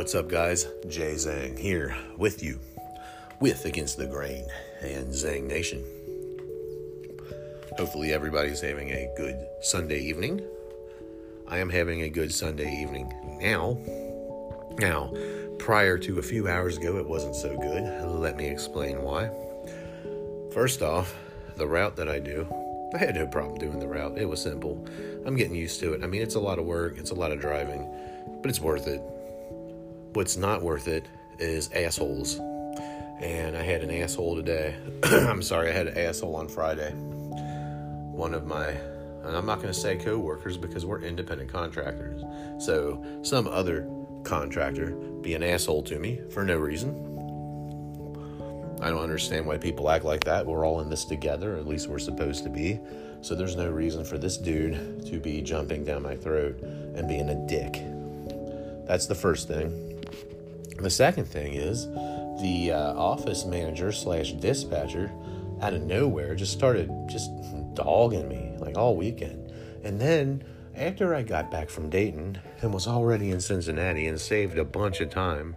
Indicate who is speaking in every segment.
Speaker 1: What's up, guys? Jay Zang here with you, with Against the Grain and Zang Nation. Hopefully, everybody's having a good Sunday evening. I am having a good Sunday evening now. Now, prior to a few hours ago, it wasn't so good. Let me explain why. First off, the route that I do, I had no problem doing the route. It was simple. I'm getting used to it. I mean, it's a lot of work, it's a lot of driving, but it's worth it. What's not worth it is assholes. And I had an asshole today. I'm sorry, I had an asshole on Friday. One of my, and I'm not going to say co workers because we're independent contractors. So some other contractor be an asshole to me for no reason. I don't understand why people act like that. We're all in this together, at least we're supposed to be. So there's no reason for this dude to be jumping down my throat and being a dick. That's the first thing. The second thing is the uh, office manager slash dispatcher out of nowhere just started just dogging me like all weekend. And then after I got back from Dayton and was already in Cincinnati and saved a bunch of time,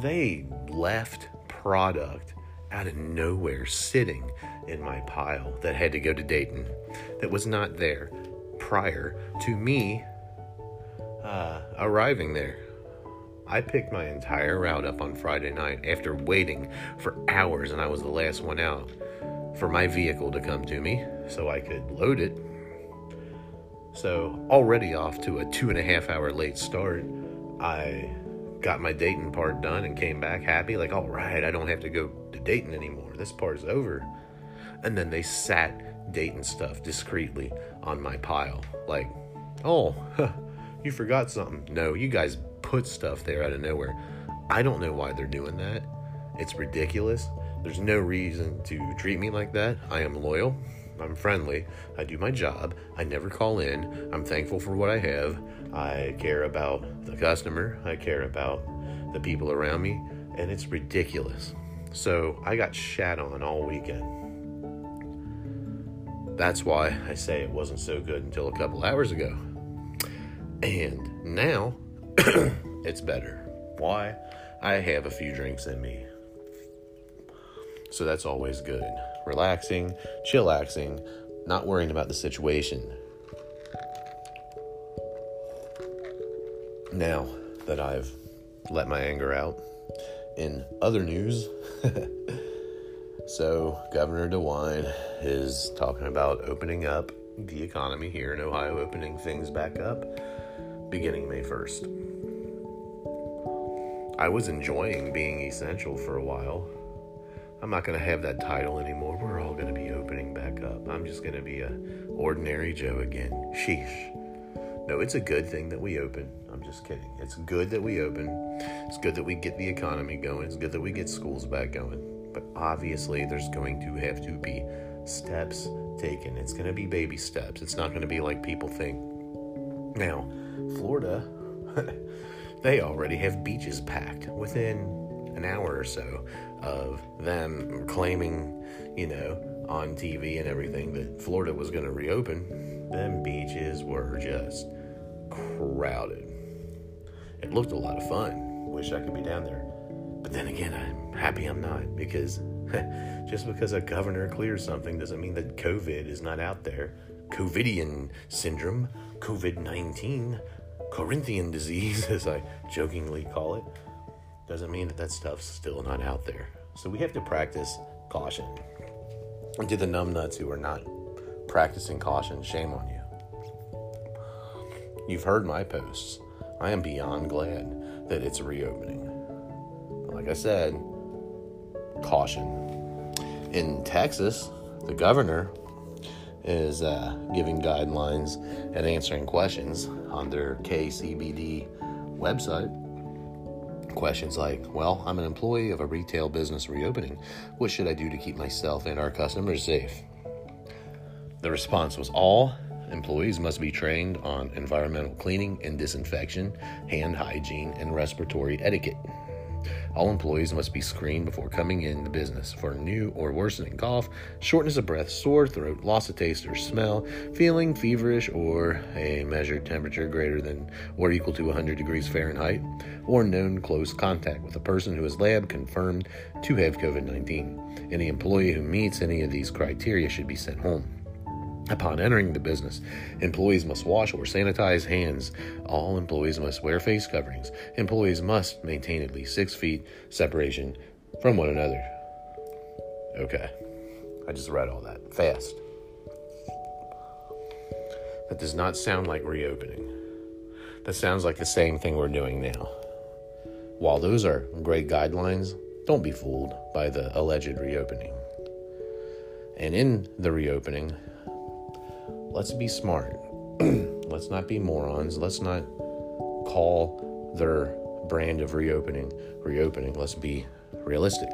Speaker 1: they left product out of nowhere sitting in my pile that had to go to Dayton that was not there prior to me uh, arriving there. I picked my entire route up on Friday night after waiting for hours, and I was the last one out for my vehicle to come to me so I could load it. So, already off to a two and a half hour late start, I got my Dayton part done and came back happy, like, all right, I don't have to go to Dayton anymore. This part's over. And then they sat Dayton stuff discreetly on my pile, like, oh, you forgot something. No, you guys put stuff there out of nowhere. I don't know why they're doing that. It's ridiculous. There's no reason to treat me like that. I am loyal. I'm friendly. I do my job. I never call in. I'm thankful for what I have. I care about the customer. I care about the people around me. And it's ridiculous. So I got shat on all weekend. That's why I say it wasn't so good until a couple hours ago. And now it's better. Why? I have a few drinks in me. So that's always good. Relaxing, chillaxing, not worrying about the situation. Now that I've let my anger out, in other news, so Governor DeWine is talking about opening up the economy here in Ohio, opening things back up beginning May 1st. I was enjoying being essential for a while. I'm not going to have that title anymore. We're all going to be opening back up. I'm just going to be a ordinary Joe again. Sheesh. No, it's a good thing that we open. I'm just kidding. It's good that we open. It's good that we get the economy going. It's good that we get schools back going. But obviously, there's going to have to be steps taken. It's going to be baby steps. It's not going to be like people think. Now, Florida, they already have beaches packed within an hour or so of them claiming, you know, on TV and everything that Florida was going to reopen. Them beaches were just crowded. It looked a lot of fun. Wish I could be down there. But then again, I'm happy I'm not because just because a governor clears something doesn't mean that COVID is not out there. COVIDian syndrome, COVID 19 Corinthian disease, as I jokingly call it, doesn't mean that that stuff's still not out there. So we have to practice caution. And to the numbnuts who are not practicing caution, shame on you. You've heard my posts. I am beyond glad that it's reopening. Like I said, caution. In Texas, the governor is uh, giving guidelines and answering questions on their KCBD website. Questions like, Well, I'm an employee of a retail business reopening. What should I do to keep myself and our customers safe? The response was All employees must be trained on environmental cleaning and disinfection, hand hygiene, and respiratory etiquette. All employees must be screened before coming in the business for new or worsening cough, shortness of breath, sore throat, loss of taste or smell, feeling feverish, or a measured temperature greater than or equal to 100 degrees Fahrenheit, or known close contact with a person who is lab confirmed to have COVID 19. Any employee who meets any of these criteria should be sent home. Upon entering the business, employees must wash or sanitize hands. All employees must wear face coverings. Employees must maintain at least six feet separation from one another. Okay, I just read all that fast. That does not sound like reopening. That sounds like the same thing we're doing now. While those are great guidelines, don't be fooled by the alleged reopening. And in the reopening, let's be smart. let's not be morons. Let's not call their brand of reopening reopening. Let's be realistic.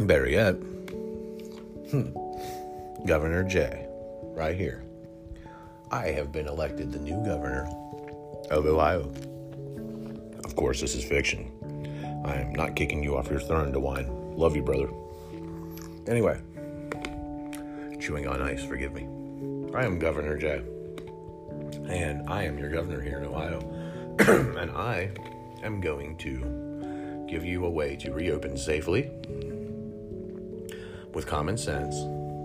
Speaker 1: Better yet, hmm, Governor Jay, right here. I have been elected the new governor of Ohio. Of course, this is fiction. I am not kicking you off your throne, to DeWine. Love you, brother. Anyway, chewing on ice, forgive me. I am Governor Jay, and I am your governor here in Ohio, and I am going to give you a way to reopen safely with common sense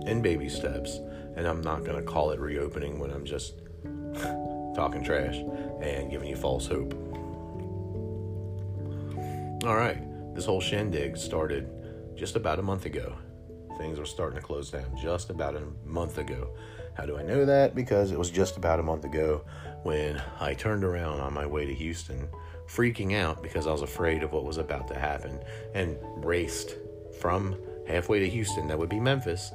Speaker 1: and baby steps, and I'm not going to call it reopening when I'm just talking trash and giving you false hope. All right, this whole shindig started just about a month ago things were starting to close down just about a month ago. How do I know that? Because it was just about a month ago when I turned around on my way to Houston, freaking out because I was afraid of what was about to happen, and raced from halfway to Houston, that would be Memphis.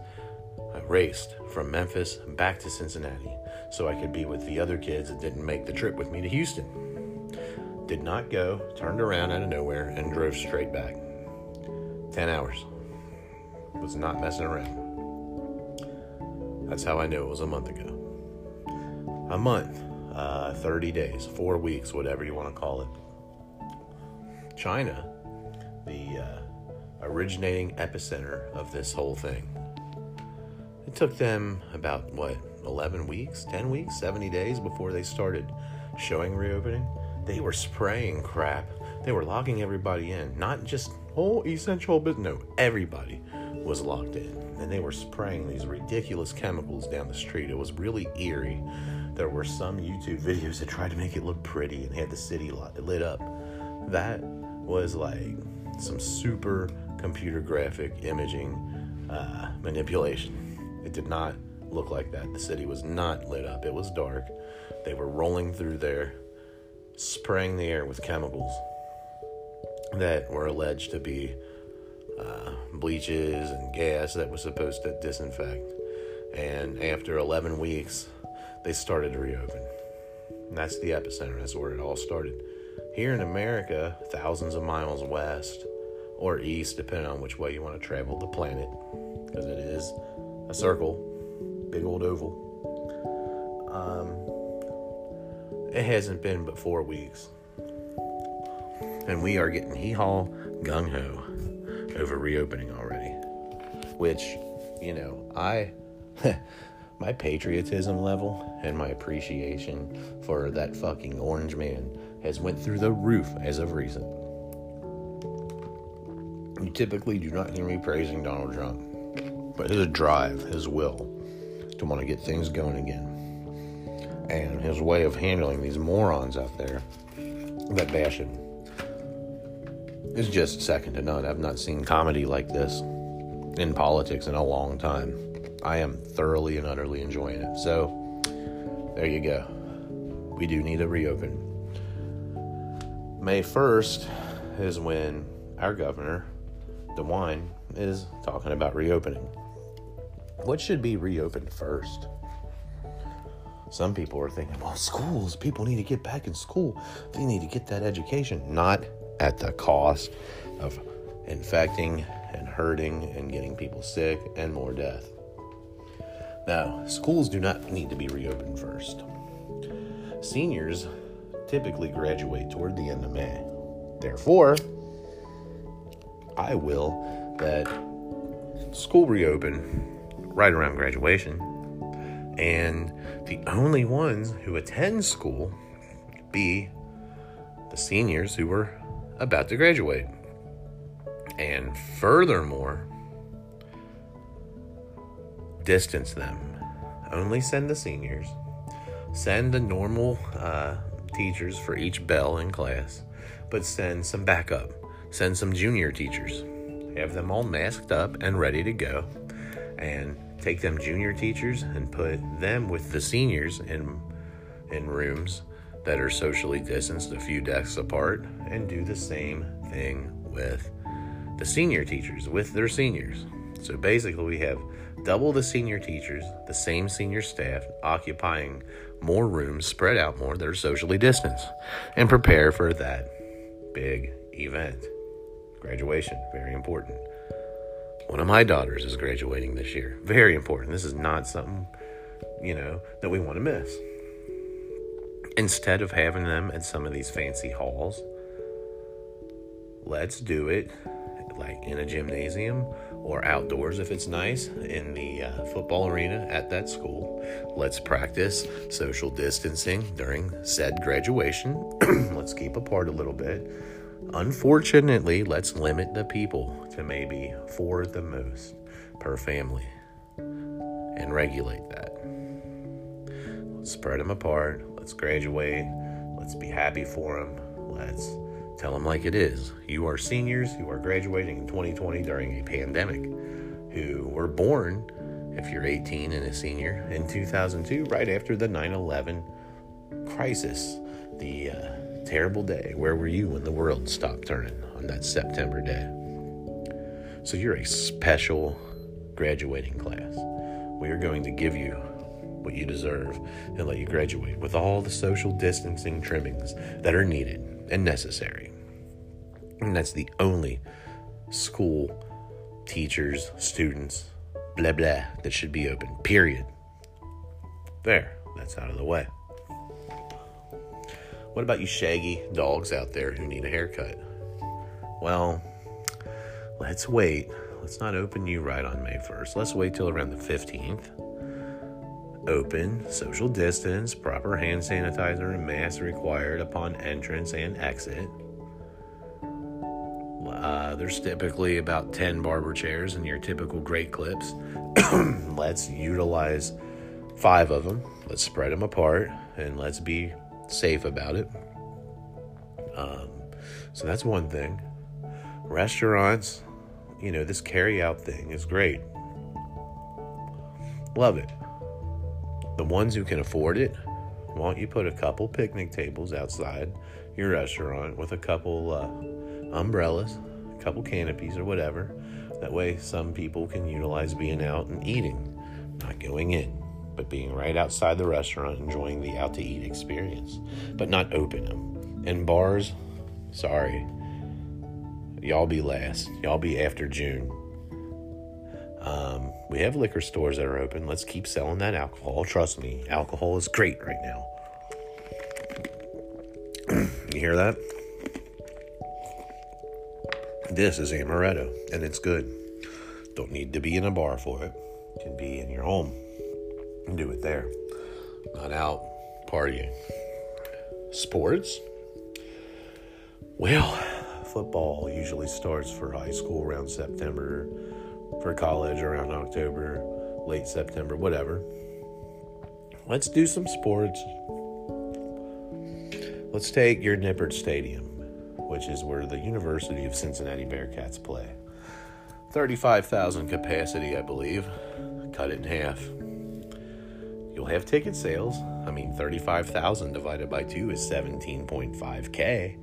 Speaker 1: I raced from Memphis back to Cincinnati so I could be with the other kids that didn't make the trip with me to Houston. Did not go, turned around out of nowhere, and drove straight back. 10 hours was not messing around. That's how I knew it was a month ago. A month, uh, 30 days, four weeks, whatever you want to call it. China, the uh, originating epicenter of this whole thing. It took them about, what, 11 weeks, 10 weeks, 70 days before they started showing reopening. They were spraying crap. They were locking everybody in, not just, whole essential, but no, everybody was locked in, and they were spraying these ridiculous chemicals down the street. It was really eerie. There were some YouTube videos that tried to make it look pretty and had the city lit up. That was like some super computer graphic imaging uh, manipulation. It did not look like that. The city was not lit up, it was dark. They were rolling through there, spraying the air with chemicals that were alleged to be uh, bleaches and gas that was supposed to disinfect. And after 11 weeks, they started to reopen. And that's the epicenter. That's where it all started. Here in America, thousands of miles west or east, depending on which way you want to travel the planet, because it is a circle, big old oval. Um, it hasn't been but four weeks. And we are getting hee haw gung ho over reopening already. Which, you know, I my patriotism level and my appreciation for that fucking orange man has went through the roof as of recent. You typically do not hear me praising Donald Trump, but his drive, his will to want to get things going again, and his way of handling these morons out there that bash him is just second to none. I've not seen comedy like this in politics in a long time. I am thoroughly and utterly enjoying it. So, there you go. We do need to reopen. May 1st is when our governor, DeWine, is talking about reopening. What should be reopened first? Some people are thinking, well, schools, people need to get back in school. They need to get that education. Not at the cost of infecting and hurting and getting people sick and more death. Now, schools do not need to be reopened first. Seniors typically graduate toward the end of May. Therefore, I will that school reopen right around graduation, and the only ones who attend school be the seniors who were about to graduate. And furthermore, distance them. Only send the seniors. Send the normal uh, teachers for each bell in class, but send some backup. Send some junior teachers. Have them all masked up and ready to go. And take them junior teachers and put them with the seniors in in rooms that are socially distanced a few desks apart and do the same thing with the senior teachers with their seniors. So basically we have double the senior teachers, the same senior staff occupying more rooms spread out more that are socially distanced and prepare for that big event. Graduation, very important. One of my daughters is graduating this year. Very important. This is not something, you know, that we want to miss. Instead of having them at some of these fancy halls, let's do it like in a gymnasium or outdoors if it's nice in the uh, football arena at that school. Let's practice social distancing during said graduation. let's keep apart a little bit. Unfortunately, let's limit the people to maybe four at the most per family and regulate that. Let's spread them apart. Let's graduate. Let's be happy for them. Let's tell them like it is. You are seniors who are graduating in 2020 during a pandemic, who were born, if you're 18 and a senior, in 2002, right after the 9 11 crisis, the uh, terrible day. Where were you when the world stopped turning on that September day? So you're a special graduating class. We are going to give you what you deserve and let you graduate with all the social distancing trimmings that are needed and necessary. And that's the only school, teachers, students, blah blah, that should be open, period. There, that's out of the way. What about you shaggy dogs out there who need a haircut? Well, let's wait. Let's not open you right on May 1st. Let's wait till around the 15th. Open, social distance, proper hand sanitizer and mask required upon entrance and exit. Uh, there's typically about 10 barber chairs in your typical great clips. let's utilize five of them. Let's spread them apart and let's be safe about it. Um, so that's one thing. Restaurants, you know, this carry out thing is great. Love it. The ones who can afford it, why don't you put a couple picnic tables outside your restaurant with a couple uh, umbrellas, a couple canopies, or whatever? That way, some people can utilize being out and eating, not going in but being right outside the restaurant enjoying the out to eat experience, but not open them. And bars, sorry, y'all be last. Y'all be after June. Um, we have liquor stores that are open. Let's keep selling that alcohol. Trust me, alcohol is great right now. you hear that? This is amaretto, and it's good. Don't need to be in a bar for it. Can be in your home and do it there, not out partying. Sports? Well, football usually starts for high school around September, for college around October, late September, whatever. Let's do some sports. Let's take your Nippert Stadium, which is where the University of Cincinnati Bearcats play. 35,000 capacity, I believe. Cut it in half. You'll have ticket sales. I mean, 35,000 divided by 2 is 17.5K.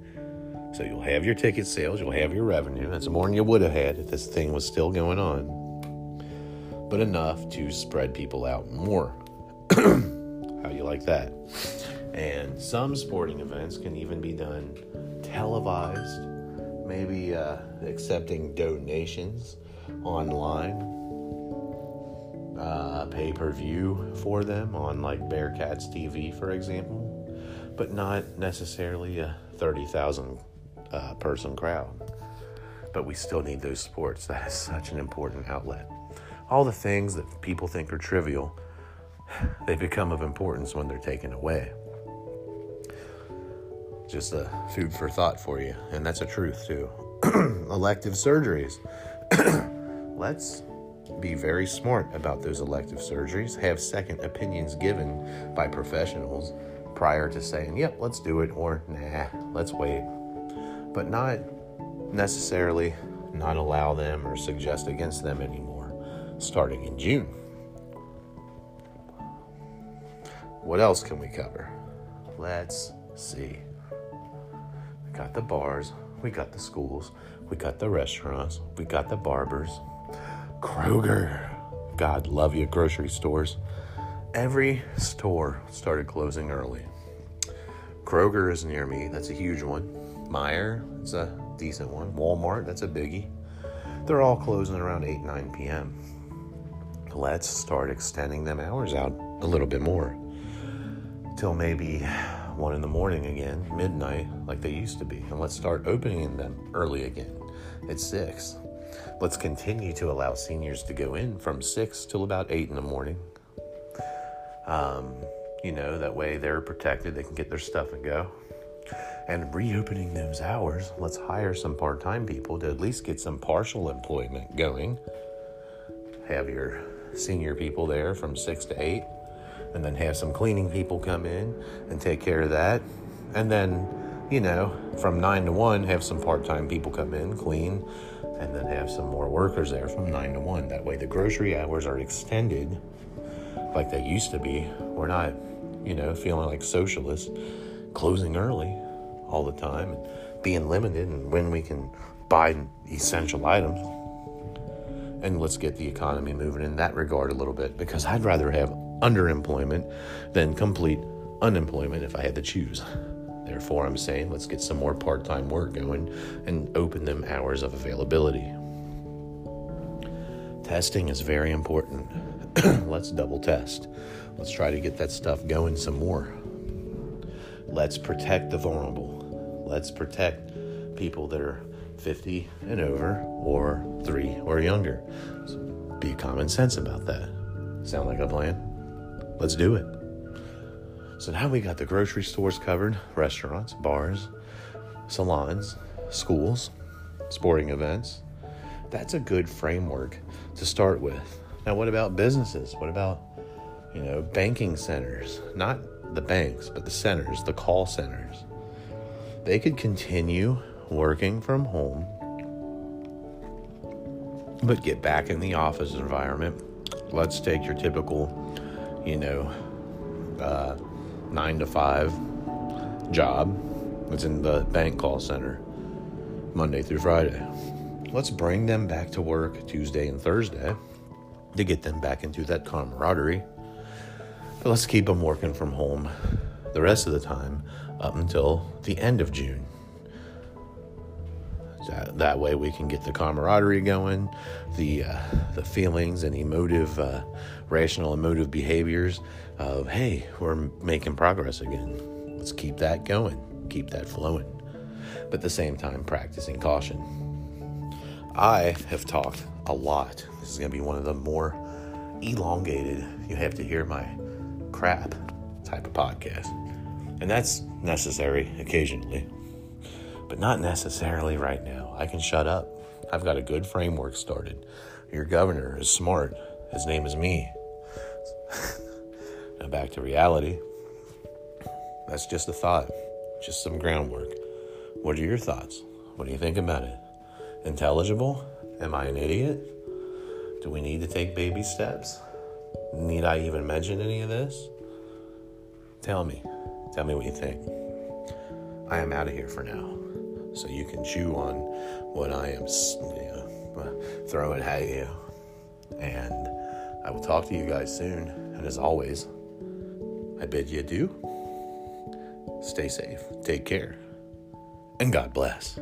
Speaker 1: So you'll have your ticket sales, you'll have your revenue. That's more than you would have had if this thing was still going on. But enough to spread people out more. How you like that? And some sporting events can even be done televised, maybe uh, accepting donations online uh, pay per view for them on like Bearcats TV, for example, but not necessarily a 30,000 uh, person crowd. But we still need those sports. That is such an important outlet. All the things that people think are trivial, they become of importance when they're taken away. Just a food for thought for you. And that's a truth, too. elective surgeries. Let's be very smart about those elective surgeries, have second opinions given by professionals prior to saying, yep, let's do it, or nah, let's wait. But not necessarily not allow them or suggest against them anymore starting in June. What else can we cover? Let's see. We got the bars, we got the schools, we got the restaurants, we got the barbers, Kroger. God love you, grocery stores. Every store started closing early. Kroger is near me, that's a huge one. Meijer, it's a decent one. Walmart, that's a biggie. They're all closing around 8, 9 p.m. Let's start extending them hours out a little bit more till maybe 1 in the morning again, midnight, like they used to be. And let's start opening them early again at 6. Let's continue to allow seniors to go in from 6 till about 8 in the morning. Um, you know, that way they're protected, they can get their stuff and go. And reopening those hours, let's hire some part time people to at least get some partial employment going. Have your senior people there from 6 to 8, and then have some cleaning people come in and take care of that. And then, you know, from 9 to 1, have some part time people come in, clean, and then have some more workers there from 9 to 1. That way the grocery hours are extended like they used to be. We're not, you know, feeling like socialists, closing early all the time and being limited and when we can buy essential items. And let's get the economy moving in that regard a little bit because I'd rather have underemployment than complete unemployment if I had to choose. Therefore, I'm saying let's get some more part time work going and open them hours of availability. Testing is very important. let's double test. Let's try to get that stuff going some more. Let's protect the vulnerable. Let's protect people that are 50 and over or three or younger. So be common sense about that. Sound like a plan? Let's do it. So now we got the grocery stores covered, restaurants, bars, salons, schools, sporting events. That's a good framework to start with. Now, what about businesses? What about, you know, banking centers? Not the banks, but the centers, the call centers. They could continue working from home, but get back in the office environment. Let's take your typical, you know, uh, nine to five job that's in the bank call center Monday through Friday. Let's bring them back to work Tuesday and Thursday to get them back into that camaraderie but let's keep them working from home the rest of the time up until the end of June. That, that way we can get the camaraderie going, the uh, the feelings and emotive, uh, rational emotive behaviors of hey, we're making progress again. Let's keep that going, keep that flowing, but at the same time practicing caution. I have talked a lot. This is going to be one of the more elongated. You have to hear my crap type of podcast. And that's necessary occasionally, but not necessarily right now. I can shut up. I've got a good framework started. Your governor is smart. His name is me. now back to reality. That's just a thought, just some groundwork. What are your thoughts? What do you think about it? Intelligible? Am I an idiot? Do we need to take baby steps? Need I even mention any of this? Tell me. Tell me what you think. I am out of here for now. So you can chew on what I am you know, uh, throwing at you. And I will talk to you guys soon. And as always, I bid you adieu. Stay safe. Take care. And God bless.